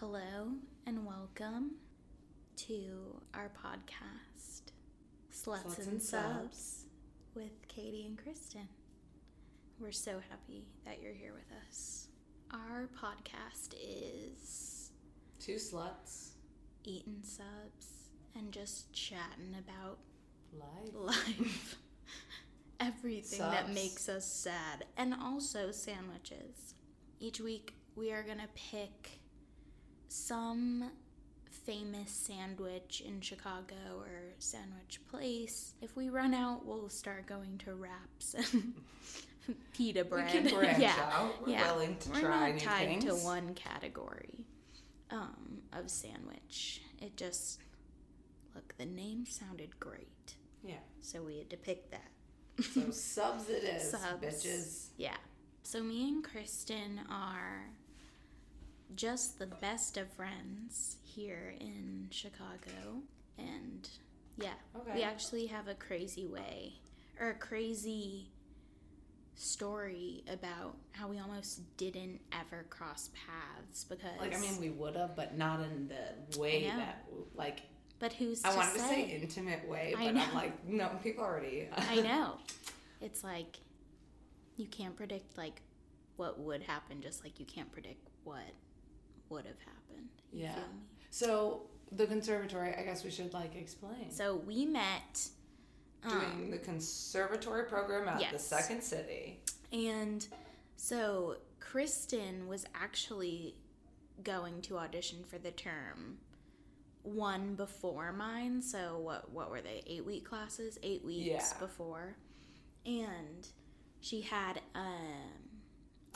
hello and welcome to our podcast, Sluts, Sluts and, and Subs, Subs. with Katie and Kristen. We're so happy that you're here with us. Our podcast is Two sluts. eating subs and just chatting about Live. life. Everything that makes us sad. And also sandwiches. Each week we are going to pick some famous sandwich in Chicago or sandwich place. If we run out, we'll start going to wraps and pita bread. We can branch yeah. out. We're yeah. willing to We're try not tied things. to one category um, of sandwich. It just look. The name sounded great, Yeah. so we had to pick that. So subs it is, Subs. bitches. Yeah. So me and Kristen are just the best of friends here in Chicago, and yeah, Okay. we actually have a crazy way or a crazy story about how we almost didn't ever cross paths because Like I mean, we would have, but not in the way that like but who's I wanted say? to say intimate way, but. I'm like, no, people already. I know. It's like you can't predict like what would happen, just like you can't predict what would have happened. Yeah. So the conservatory, I guess we should like explain. So we met, Doing the conservatory program at the. Second City. and so Kristen was actually going to audition for the term one before mine. So what what were they? Eight week classes, eight weeks Yeah. before, and she had um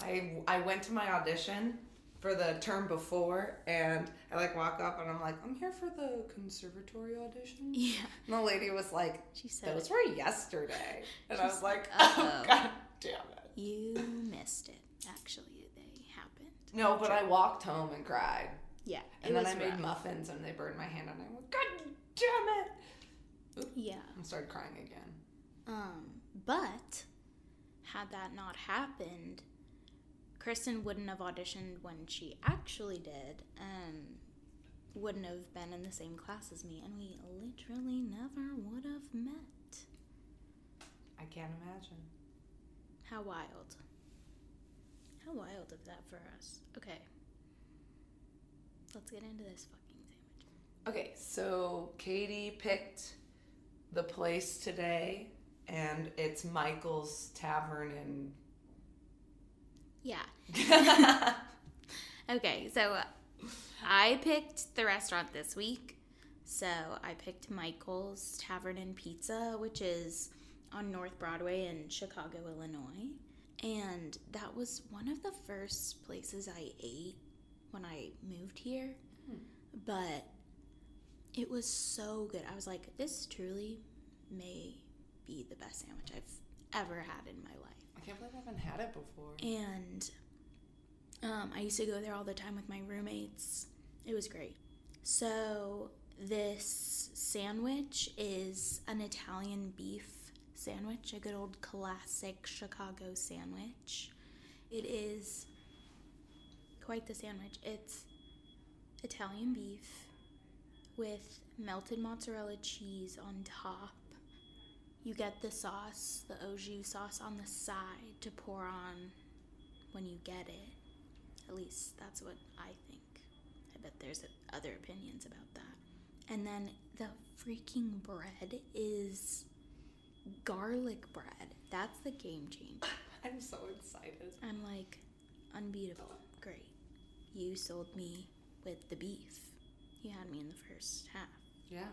I I went to my audition for the term before, and I like walk up and I'm like, I'm here for the conservatory audition. yeah. And the lady was like, She said those were yesterday, and I was like, oh god damn it. You missed it. Actually, they happened. No, but I walked home and cried, Yeah, and then I made muffins and they burned my hand, and I went, god damn it. Yeah. I started crying again. Um, but had that not happened, Kristen wouldn't have auditioned when she actually did, and wouldn't have been in the same class as me, and we literally never would have met. I can't imagine. How wild. How wild of that for us? Okay. Let's get into this fucking sandwich. Okay, so Katie picked the place today, and it's Michael's Tavern in. Yeah. Okay, so I picked the restaurant this week. So I picked Michael's Tavern and Pizza, which is on North Broadway in Chicago, Illinois. And that was one of the first places I ate when I moved here. Hmm. But it was so good. I was like, this truly may be the best sandwich I've ever had in my life. Can't believe I haven't had it before. And um, I used to go there all the time with my roommates. It was great. So, this sandwich is an Italian beef sandwich, a good old classic Chicago sandwich. It is quite the sandwich. It's Italian beef with melted mozzarella cheese on top. You get the sauce, the au jus sauce on the side to pour on when you get it. At least that's what I think. I bet there's other opinions about that. And then the freaking bread is garlic bread. That's the game changer. I'm so excited. I'm like, unbeatable. Oh. Great. You sold me with the beef. You had me in the first half. Yeah.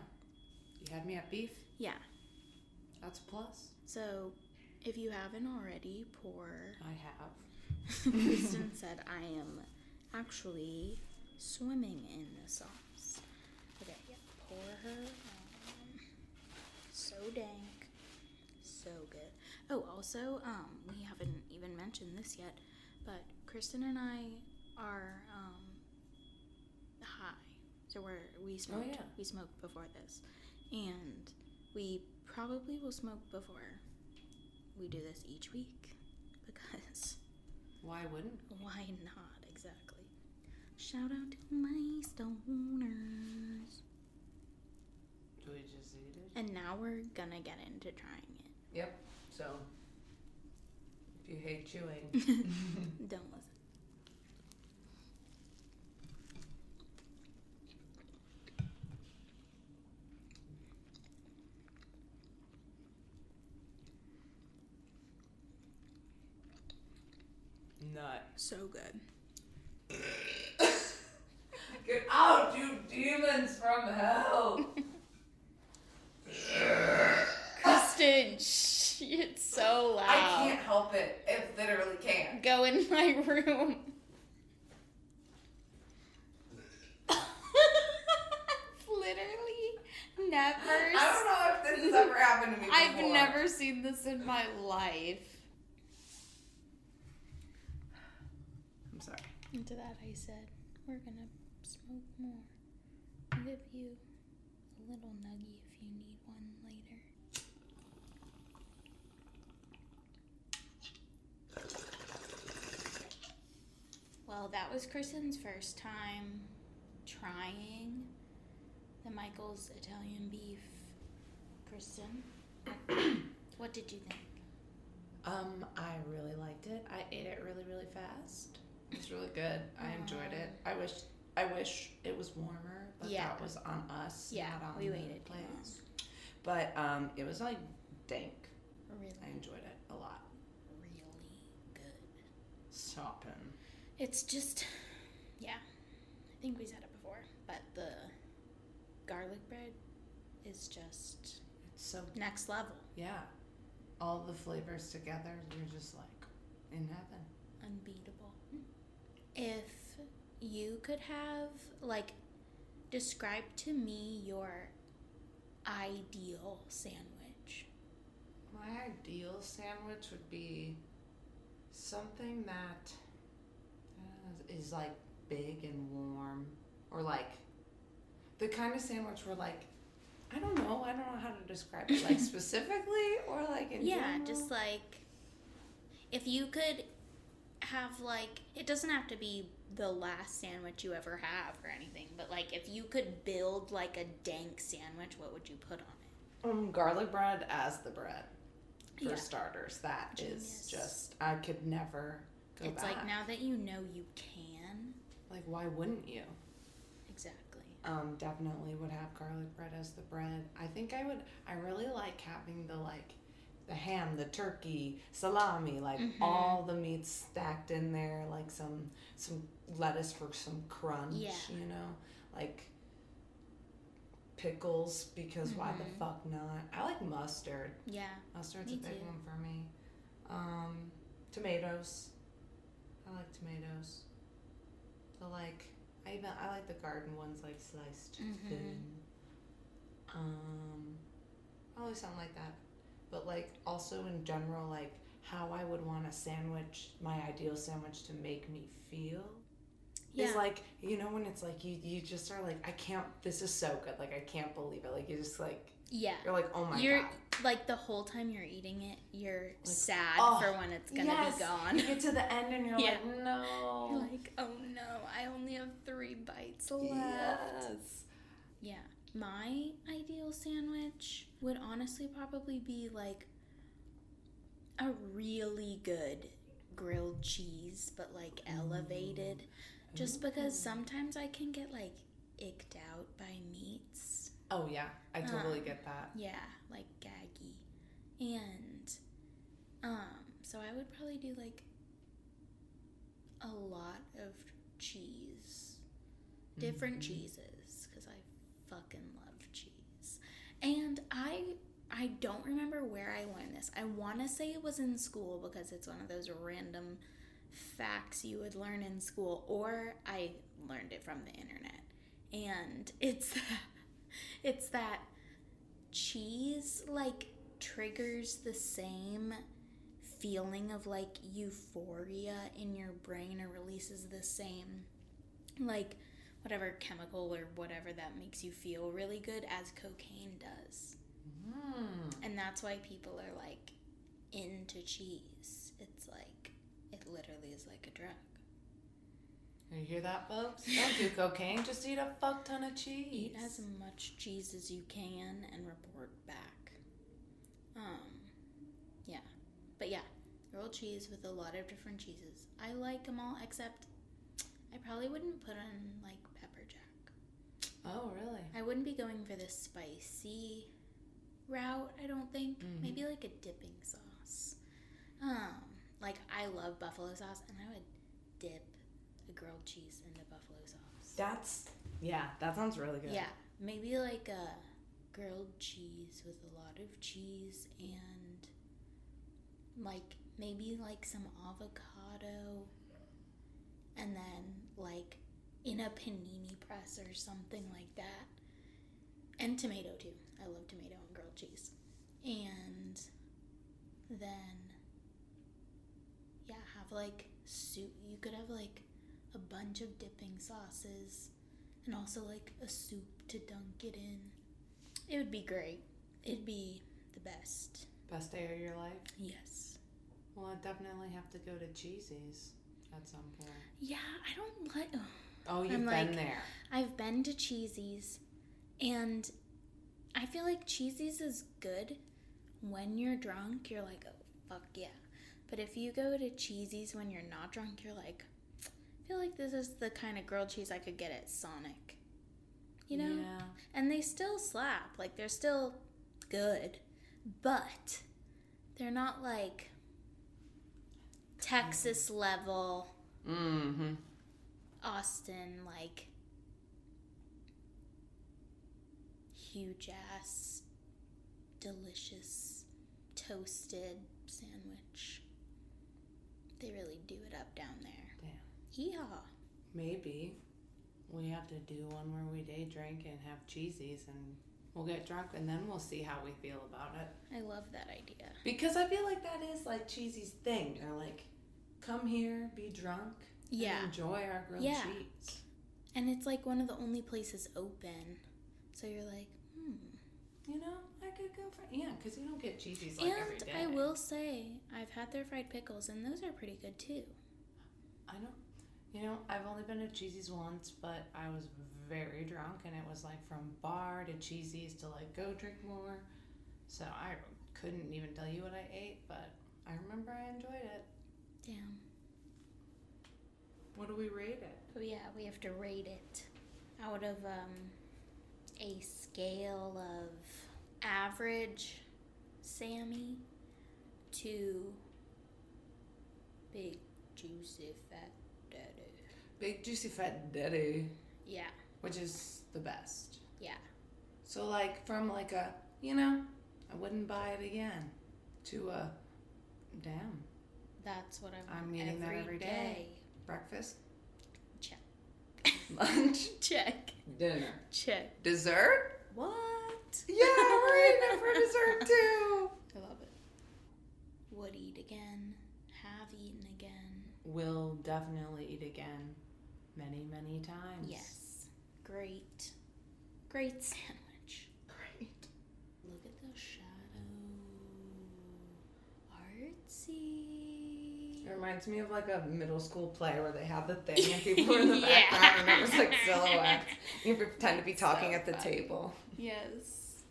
You had me at beef. Yeah. That's a plus. So if you haven't already, pour I have. Kristen said, I am actually swimming in the sauce. Okay, yeah, pour her on. So dank. So good. Oh, also, um, we haven't even mentioned this yet, but Kristen and I are um, high. So we're we smoked Oh, yeah. we smoked before this. And we probably will smoke before we do this each week because Why wouldn't? why not exactly? Shout out to my stoners. Do we just eat it? And now we're gonna get into trying it. Yep. So, if you hate chewing, Don't listen. So good. Get out, you demons from hell! Kristen, shh, it's so loud. I can't help it. It literally can't. Go in my room. Literally never. I don't know if this has ever happened to me before. I've never seen this in my life. I'm sorry. And to that, I said, "We're gonna smoke more. I'll give you a little nuggie if you need one later." Well, that was Kristen's first time trying the Michael's Italian beef. Kristen, what did you think? Um, I really liked it. I ate it really, really fast. It's really good. I enjoyed it. I wish, I wish it was warmer, but Yeah. that was on us. Yeah, on we waited place. But um, it was like dank. Really, I enjoyed it a lot. really good. Stopping. It's just, yeah. I think we said it before, but the garlic bread is just It's so next level, yeah. All the flavors together, you're just like in heaven. unbeatable. If you could have, like, describe to me your ideal sandwich. My ideal sandwich would be something that uh, is like big and warm, or like the kind of sandwich where like I don't know, I don't know how to describe it, like specifically or like in yeah, general. just like if you could have like it doesn't have to be the last sandwich you ever have or anything, but like if you could build like a dank sandwich, what would you put on it? um, garlic bread as the bread for Yeah. starters. That is Genius. just I could never go it's back. It's like now that you know you can. like why wouldn't you? Exactly. um, definitely would have garlic bread as the bread. I think I would. I really like having the like, the ham, the turkey, salami, like Mhm. all the meats stacked in there, like some some lettuce for some crunch. Yeah. You know, like pickles because why the Mhm. fuck not? I like mustard. Yeah. Mustard's a big too. one for me. Um, tomatoes. I like tomatoes. The like I even I like the garden ones like sliced Mhm. thin. Um, probably something like that. But like also in general like how I would want a sandwich, my ideal sandwich to make me feel. Yeah. Is like you know when it's like you you just are like I can't this is so good like I can't believe it like you just like yeah. you're like oh my you're god like the whole time you're eating it, you're sad oh, for when it's gonna yes. be gone. You get to the end and you're Yeah. like, no. You're like, oh no, I only have three bites left. yes. Yeah. My ideal sandwich would honestly probably be like a really good grilled cheese, but like elevated. Just because sometimes I can get like icked out by meats. Oh yeah, I totally Um, get that. Yeah, like gaggy. And um so I would probably do like a lot of cheese. Different Mhm. cheeses fucking love cheese. And I I don't remember where I learned this. I want to say it was in school because it's one of those random facts you would learn in school or I learned it from the internet. And it's it's that cheese like triggers the same feeling of like euphoria in your brain or releases the same like whatever chemical or whatever that makes you feel really good as cocaine does. Mm. And that's why people are like into cheese. It's like it literally is like a drug. You hear that, folks? Don't do cocaine. Just eat a fuck ton of cheese. Eat as much cheese as you can and report back. Um, yeah, but yeah, grilled cheese with a lot of different cheeses. I like them all, except I probably wouldn't put on like pepper jack. Oh, really? I wouldn't be going for the spicy route. I don't think. Mhm. Maybe like a dipping sauce. Um, like I love buffalo sauce, and I would dip a grilled cheese into buffalo sauce. That's yeah. That sounds really good. Yeah, maybe like a grilled cheese with a lot of cheese and like maybe like some avocado and then like in a panini press or something like that. And tomato too. I love tomato and grilled cheese. And then yeah, have like soup. You could have like a bunch of dipping sauces and also like a soup to dunk it in. It would be great. It'd be the best. Best day of your life. Yes. Well, I definitely have to go to Cheesy's at some point. Yeah, I don't like. Oh, you've I'm been like- there. I've been to Cheesy's, and I feel like Cheesy's is good when you're drunk. You're like, oh fuck yeah. But if you go to Cheesy's when you're not drunk, you're like, I feel like this is the kind of grilled cheese I could get at Sonic. You know? Yeah. And they still slap. Like they're still good. But they're not like Texas level Mm-hmm. Austin like huge ass delicious toasted sandwich. They really do it up down there. Damn. Yeehaw. Maybe we have to do one where we day drink and have cheesies and we'll get drunk and then we'll see how we feel about it. I love that idea. Because I feel like that is like Cheesy's thing. They're like, come here, be drunk, and Yeah. enjoy our grilled Yeah. cheese. And it's like one of the only places open. So you're like, hmm. You know, I could go for yeah, because you don't get cheesies like every and day. I will say, I've had their fried pickles, and those are pretty good too. I don't. You know, I've only been to Cheesy's once, but I was very drunk, and it was like from bar to Cheesy's to like go drink more. So I couldn't even tell you what I ate, but I remember I enjoyed it. Damn. What do we rate it? Oh yeah, we have to rate it out of um, a scale of average Sammy to big juicy fat daddy. Big juicy fat daddy, Yeah, which is the best. yeah. So like from like a you know, I wouldn't buy it again, to a damn That's what I want I'm eating that every day. breakfast, Check. lunch, Check. dinner, Check. dessert. What? Yeah, we're eating it for dessert too. I love it. Would eat again. Have eaten again. Will definitely eat again, many many times. Yes. Great. Great sandwich. Great. Look at the shadow. Artsy. It reminds me of like a middle school play where they have the thing and people are in the Yeah. background and it was like silhouettes. You pretend to be talking So at the table. Yes.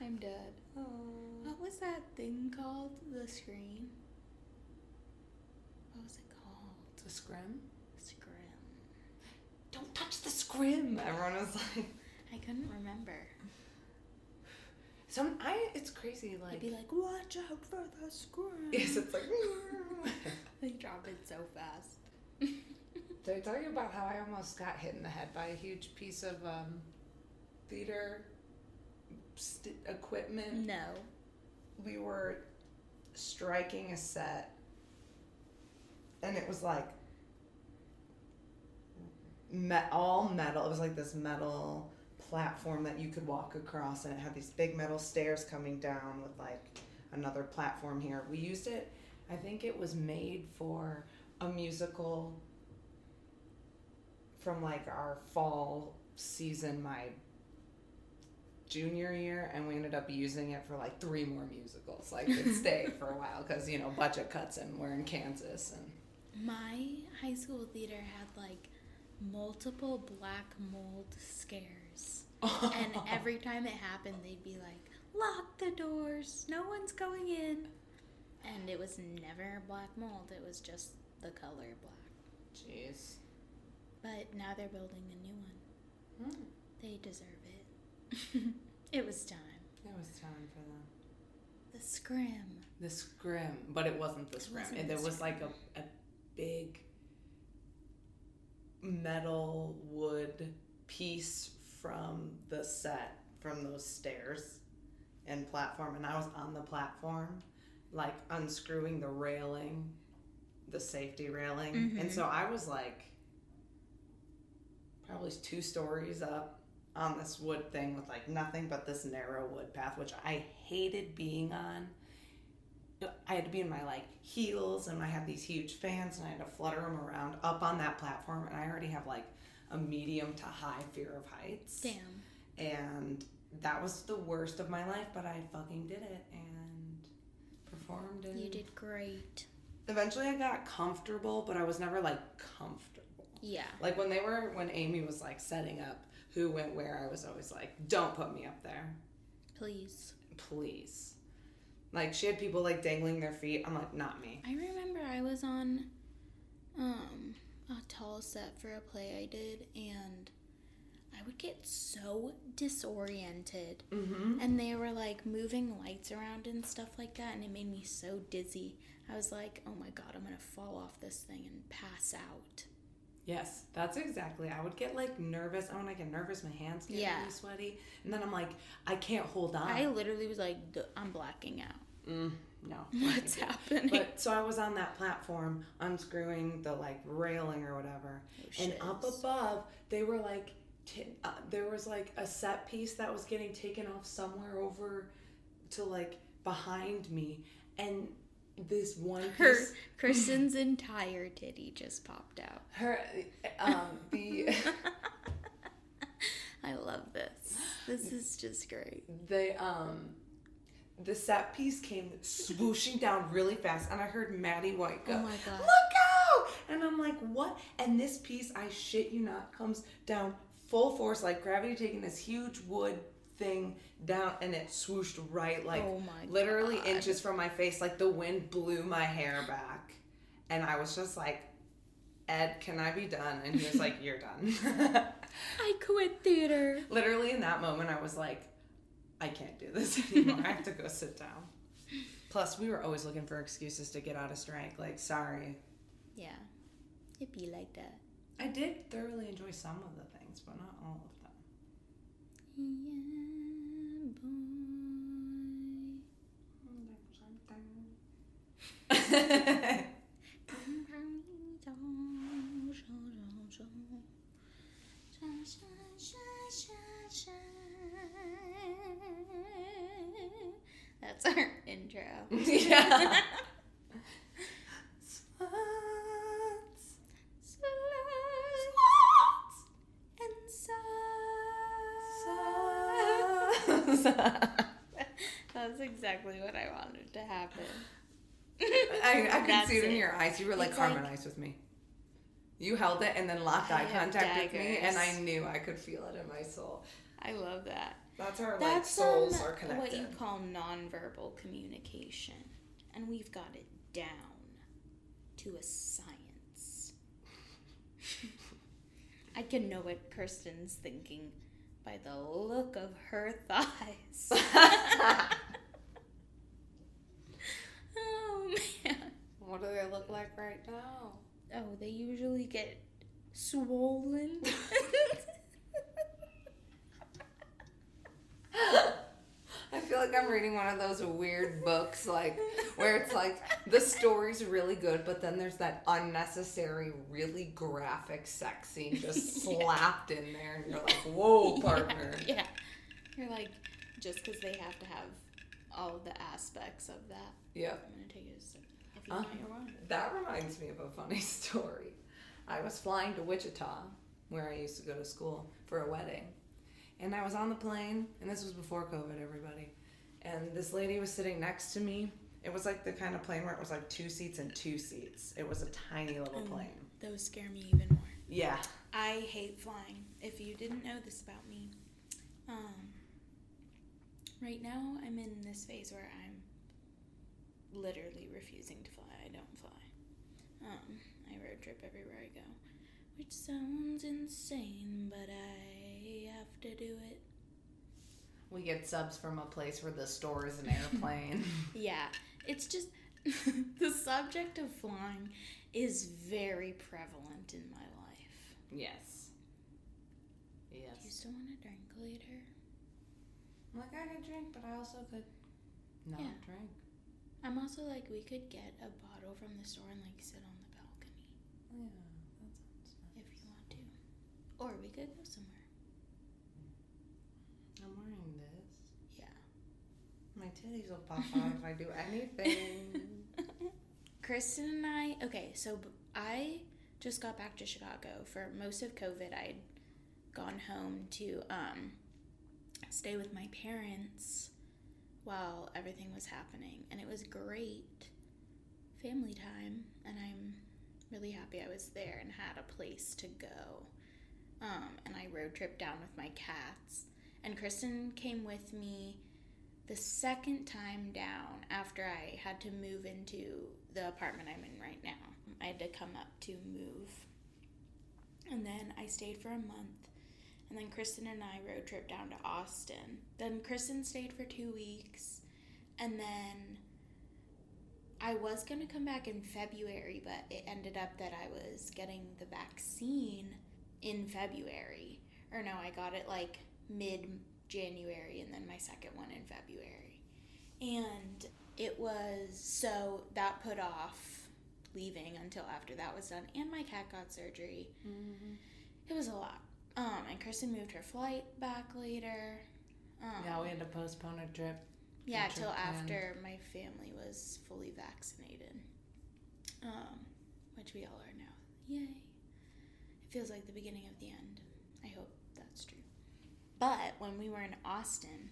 I'm dead. What was that thing called? The screen? What was it called? The scrim? Scrim. Don't touch the scrim. Everyone was like, I couldn't remember. Some. I. It's crazy. Like, I'd be like, watch out for the scrim. yes, it's like. they drop it so fast. Did I tell you about how I almost got hit in the head by a huge piece of um, theater st- equipment? no. we were striking a set and it was like me- all metal it was like this metal platform that you could walk across and it had these big metal stairs coming down with like another platform here we used it i think it was made for a musical from like our fall season my junior year and we ended up using it for like three more musicals like it stayed for a while because you know budget cuts and we're in kansas and My high school theater had like multiple black mold scares. And every time it happened, they'd be like, lock the doors, no one's going in. And it was never black mold, it was just the color black. Jeez. But now they're building a new one. Hmm. They deserve it. it was time. It was time for them. The scrim. The scrim, but it wasn't the scrim. wasn't It, the there was like a, a big metal wood piece from the set from those stairs and platform, and I was on the platform, like unscrewing the railing, the safety railing, and Mhm. so I was like probably two stories up on this wood thing with like nothing but this narrow wood path, which I hated being on. I had to be in my like heels and I had these huge fans and I had to flutter them around up on that platform and I already have like a medium to high fear of heights. Damn. And that was the worst of my life, but I fucking did it and performed and You did great. eventually I got comfortable, but I was never like comfortable. Yeah. Like when they were when Amy was like setting up who went where, I was always like, Don't put me up there. Please. Please. Like she had people like dangling their feet. I'm like, not me. I remember I was on um a tall set for a play I did and I would get so disoriented Mm-hmm. and they were like moving lights around and stuff like that and it made me so dizzy. I was like, "Oh my god, I'm to fall off this thing and pass out." Yes, that's exactly. I would get like nervous. And when I get nervous, my hands get Yeah. really sweaty, and then I'm like, I can't hold on. I literally was like, "D- "I'm blacking out." mm, no. What's happening? But so I was on that platform, unscrewing the like railing or whatever, Oh, and up above they were like, t- uh, there was like a set piece that was getting taken off somewhere over to like behind me, and this one Her piece, Kristen's entire titty just popped out. her, um, the. I love this. This is just great. They, um the set piece came swooshing down really fast and I heard Maddie White go, Oh my God. Look out! And I'm like, what? And this piece, I shit you not, comes down full force, like gravity taking this huge wood thing down and it swooshed right like Oh literally God. inches from my face, like the wind blew my hair back. And I was just like, Ed, can I be done? And he was like, You're done. I quit theater. Literally in that moment, I was like, I can't do this anymore. I have to go sit down. Plus, we were always looking for excuses to get out of strike. Like, sorry. Yeah. It'd be like that. I did thoroughly enjoy some of the things, but not all of them. That's our intro. yeah. That's exactly what I wanted to happen. I, I could see it in your eyes. You were like, It's like- with me. You held it and then locked I eye contact with me, and I knew I could feel it in my soul. I love that. That's how our like souls um, are connected. what you call nonverbal communication, and we've got it down to a science. I can know what Kristen's thinking by the look of her thighs. oh man! what do they look like right now? Oh, they usually get swollen. I feel like I'm reading one of those weird books, like where it's like the story's really good, but then there's that unnecessary, really graphic sex scene just Yeah. slapped in there, and you're like, "Whoa, partner!" Yeah, yeah. You're like, just because they have to have all the aspects of that. Yeah. I'm gonna take it if you Uh, want. That reminds me of a funny story. I was flying to Wichita, where I used to go to school, for a wedding. And I was on the plane, and this was before COVID, everybody. And this lady was sitting next to me. It was like the kind of plane where it was like two seats and two seats. It was a tiny little Mm. plane. Those scare me even more. Yeah, I hate flying. If you didn't know this about me, um, right now I'm in this phase where I'm literally refusing to fly. I don't fly. Um, I road trip everywhere I go, which sounds insane, but I have to do it. We get subs from a place where the store is an airplane. Yeah, it's just the subject of flying is very prevalent in my life. yes. Yes. Do you still want a drink later? Like, I could drink, but I also could not Yeah. drink. I'm also like, we could get a bottle from the store and like sit on the balcony Yeah, that sounds if you want to. Or we could go somewhere. I'm this. Yeah. My titties will pop out if I do anything. Kristen and I, okay, so I just got back to Chicago. For most of COVID, I'd gone home to um, stay with my parents while everything was happening. And it was great family time. And I'm really happy I was there and had a place to go. Um, and I road tripped down with my cats. And Kristen came with me the second time down after I had to move into the apartment I'm in right now. I had to come up to move. And then I stayed for a month. And then Kristen and I road trip down to Austin. Then Kristen stayed for two weeks. And then I was going to come back in February, but it ended up that I was getting the vaccine in February. Or no, I got it like mid January and then my second one in February. And it was so that put off leaving until after that was done and my cat got surgery. mm-hmm. It was a lot. Um and Kristen moved her flight back later. Um Yeah, we had to postpone a trip. yeah, till after my family was fully vaccinated. Um, which we all are now. Yay. It feels like the beginning of the end. I hope that's true. But when we were in Austin,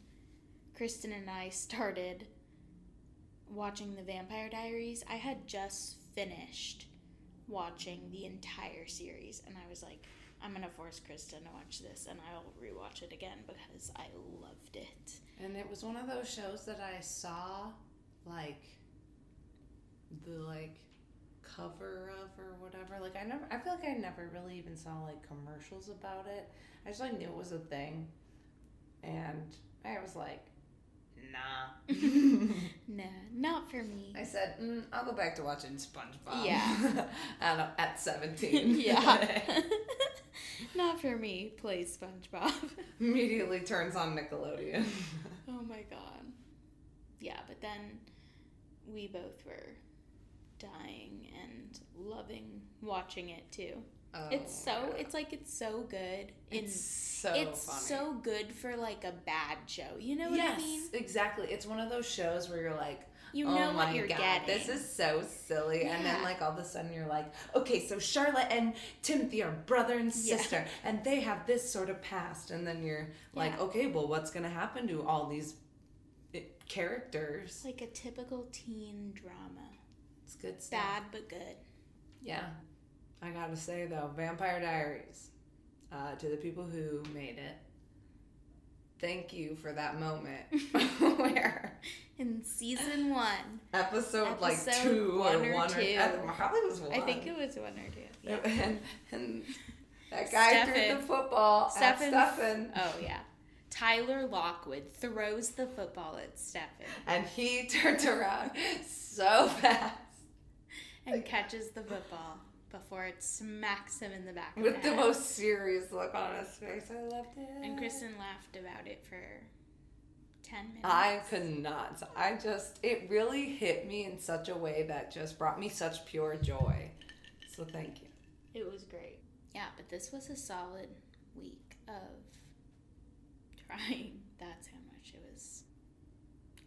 Kristen and I started watching the Vampire Diaries. I had just finished watching the entire series and I was like, I'm gonna force Kristen to watch this and I'll rewatch it again because I loved it. And it was one of those shows that I saw, like, the, like, cover of or whatever. Like, I never, I feel like I never really even saw, like, commercials about it. I just, like, knew it was a thing. And I was like, nah. Nah, not for me. I said, mm, I'll go back to watching SpongeBob. Yeah. I don't know, at 17. yeah. not for me. Play SpongeBob. Immediately turns on Nickelodeon. oh my god. Yeah, but then we both were dying and loving watching it too. Oh, it's so yeah. it's like it's so good. In, It's so it's funny. so good for like a bad show. You know what yes, I mean? exactly. It's one of those shows where you're like, You oh know my what you're god, getting. this is so silly. And then like all of a sudden you're like, okay, so Charlotte and Timothy are brother and Yeah. sister, and they have this sort of past. And then you're like, Yeah. okay, well, what's gonna happen to all these eh, characters? like a typical teen drama. It's good stuff. Bad but good. Yeah. I gotta say though, Vampire Diaries, uh, to the people who made it, thank you for that moment where In season one, episode, like two one or or one two. or probably was one. I think it was one or two. Yeah. and, and that guy threw the football Stefan- at Stefan, Oh yeah. Tyler Lockwood throws the football at Stefan and he turns around so fast and catches the football before it smacks him in the back of with the the head. most serious look on his face. I loved it. And Kristen laughed about it for ten minutes. I could not. I just, it really hit me in such a way that just brought me such pure joy. So thank you. It was great. Yeah, but this was a solid week of trying. That's how much it was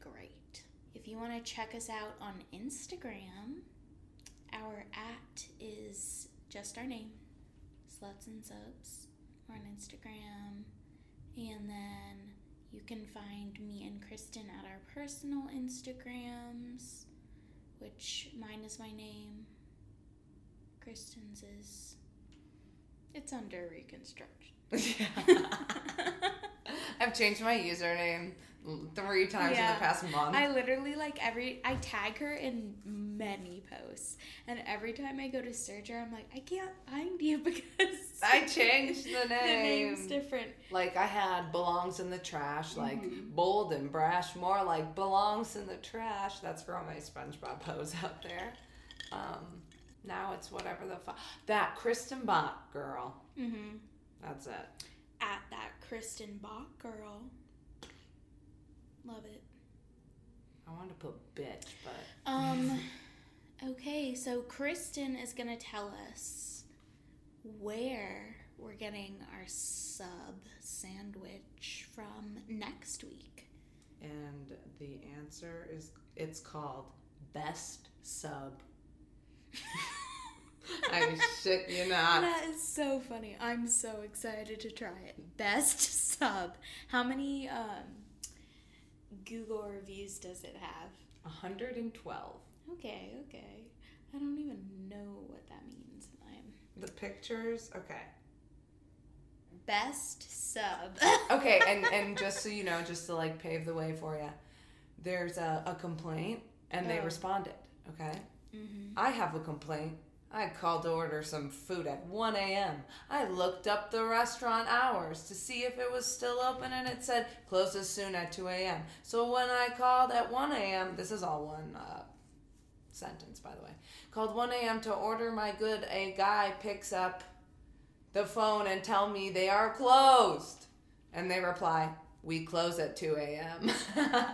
great. If you want to check us out on Instagram, our at is just our name, Sluts and Subs. We're on Instagram. And then you can find me and Kristen at our personal Instagrams, which mine is my name. Kristen's is It's under reconstruction. I've changed my username three times Yeah. in the past month. I literally like every I tag her in many posts, and every time I go to search her, I'm like, I can't find you because I changed the name. the name's different. like I had belongs in the trash, like Mhm. bold and brash, more like belongs in the trash. That's for all my SpongeBob pose out there. Um, now it's whatever the fuck. That Kristen Bach girl. Mm-hmm. That's it. At that Kristen Bach girl. Love it. I wanted to put bitch, but Um. Okay, so Kristen is gonna tell us where we're getting our sub sandwich from next week. and the answer is it's called best sub. I shit you not. That is so funny. I'm so excited to try it. Best sub. How many um, Google reviews does it have? 112. Okay, okay. I don't even know what that means. I'm The pictures, okay. best sub. Okay, and and just so you know, just to like pave the way for you, there's a, a complaint and they Oh. responded. Okay, hmm I have a complaint. I called to order some food at 1 a.m. I looked up the restaurant hours to see if it was still open and it said closes soon at 2 a.m. So when I called at 1 a.m., this is all one uh, sentence, by the way, called 1 a.m. to order my good, a guy picks up the phone and tell me they are closed. And they reply, we close at 2 a.m.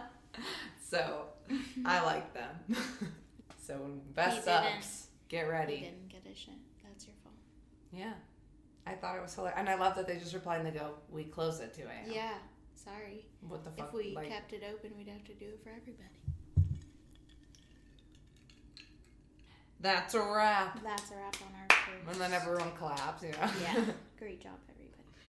so I like them. so best ups, get You ready. didn't get a shit. That's your fault. Yeah. I thought it was hilarious. And I love that they just reply and they go, we close at 2 a.m. Yeah. Sorry. What the fuck? If we like, kept it open, we'd have to do it for everybody. that's a wrap. That's a wrap on our first. And then everyone claps, you know? Yeah. Great job.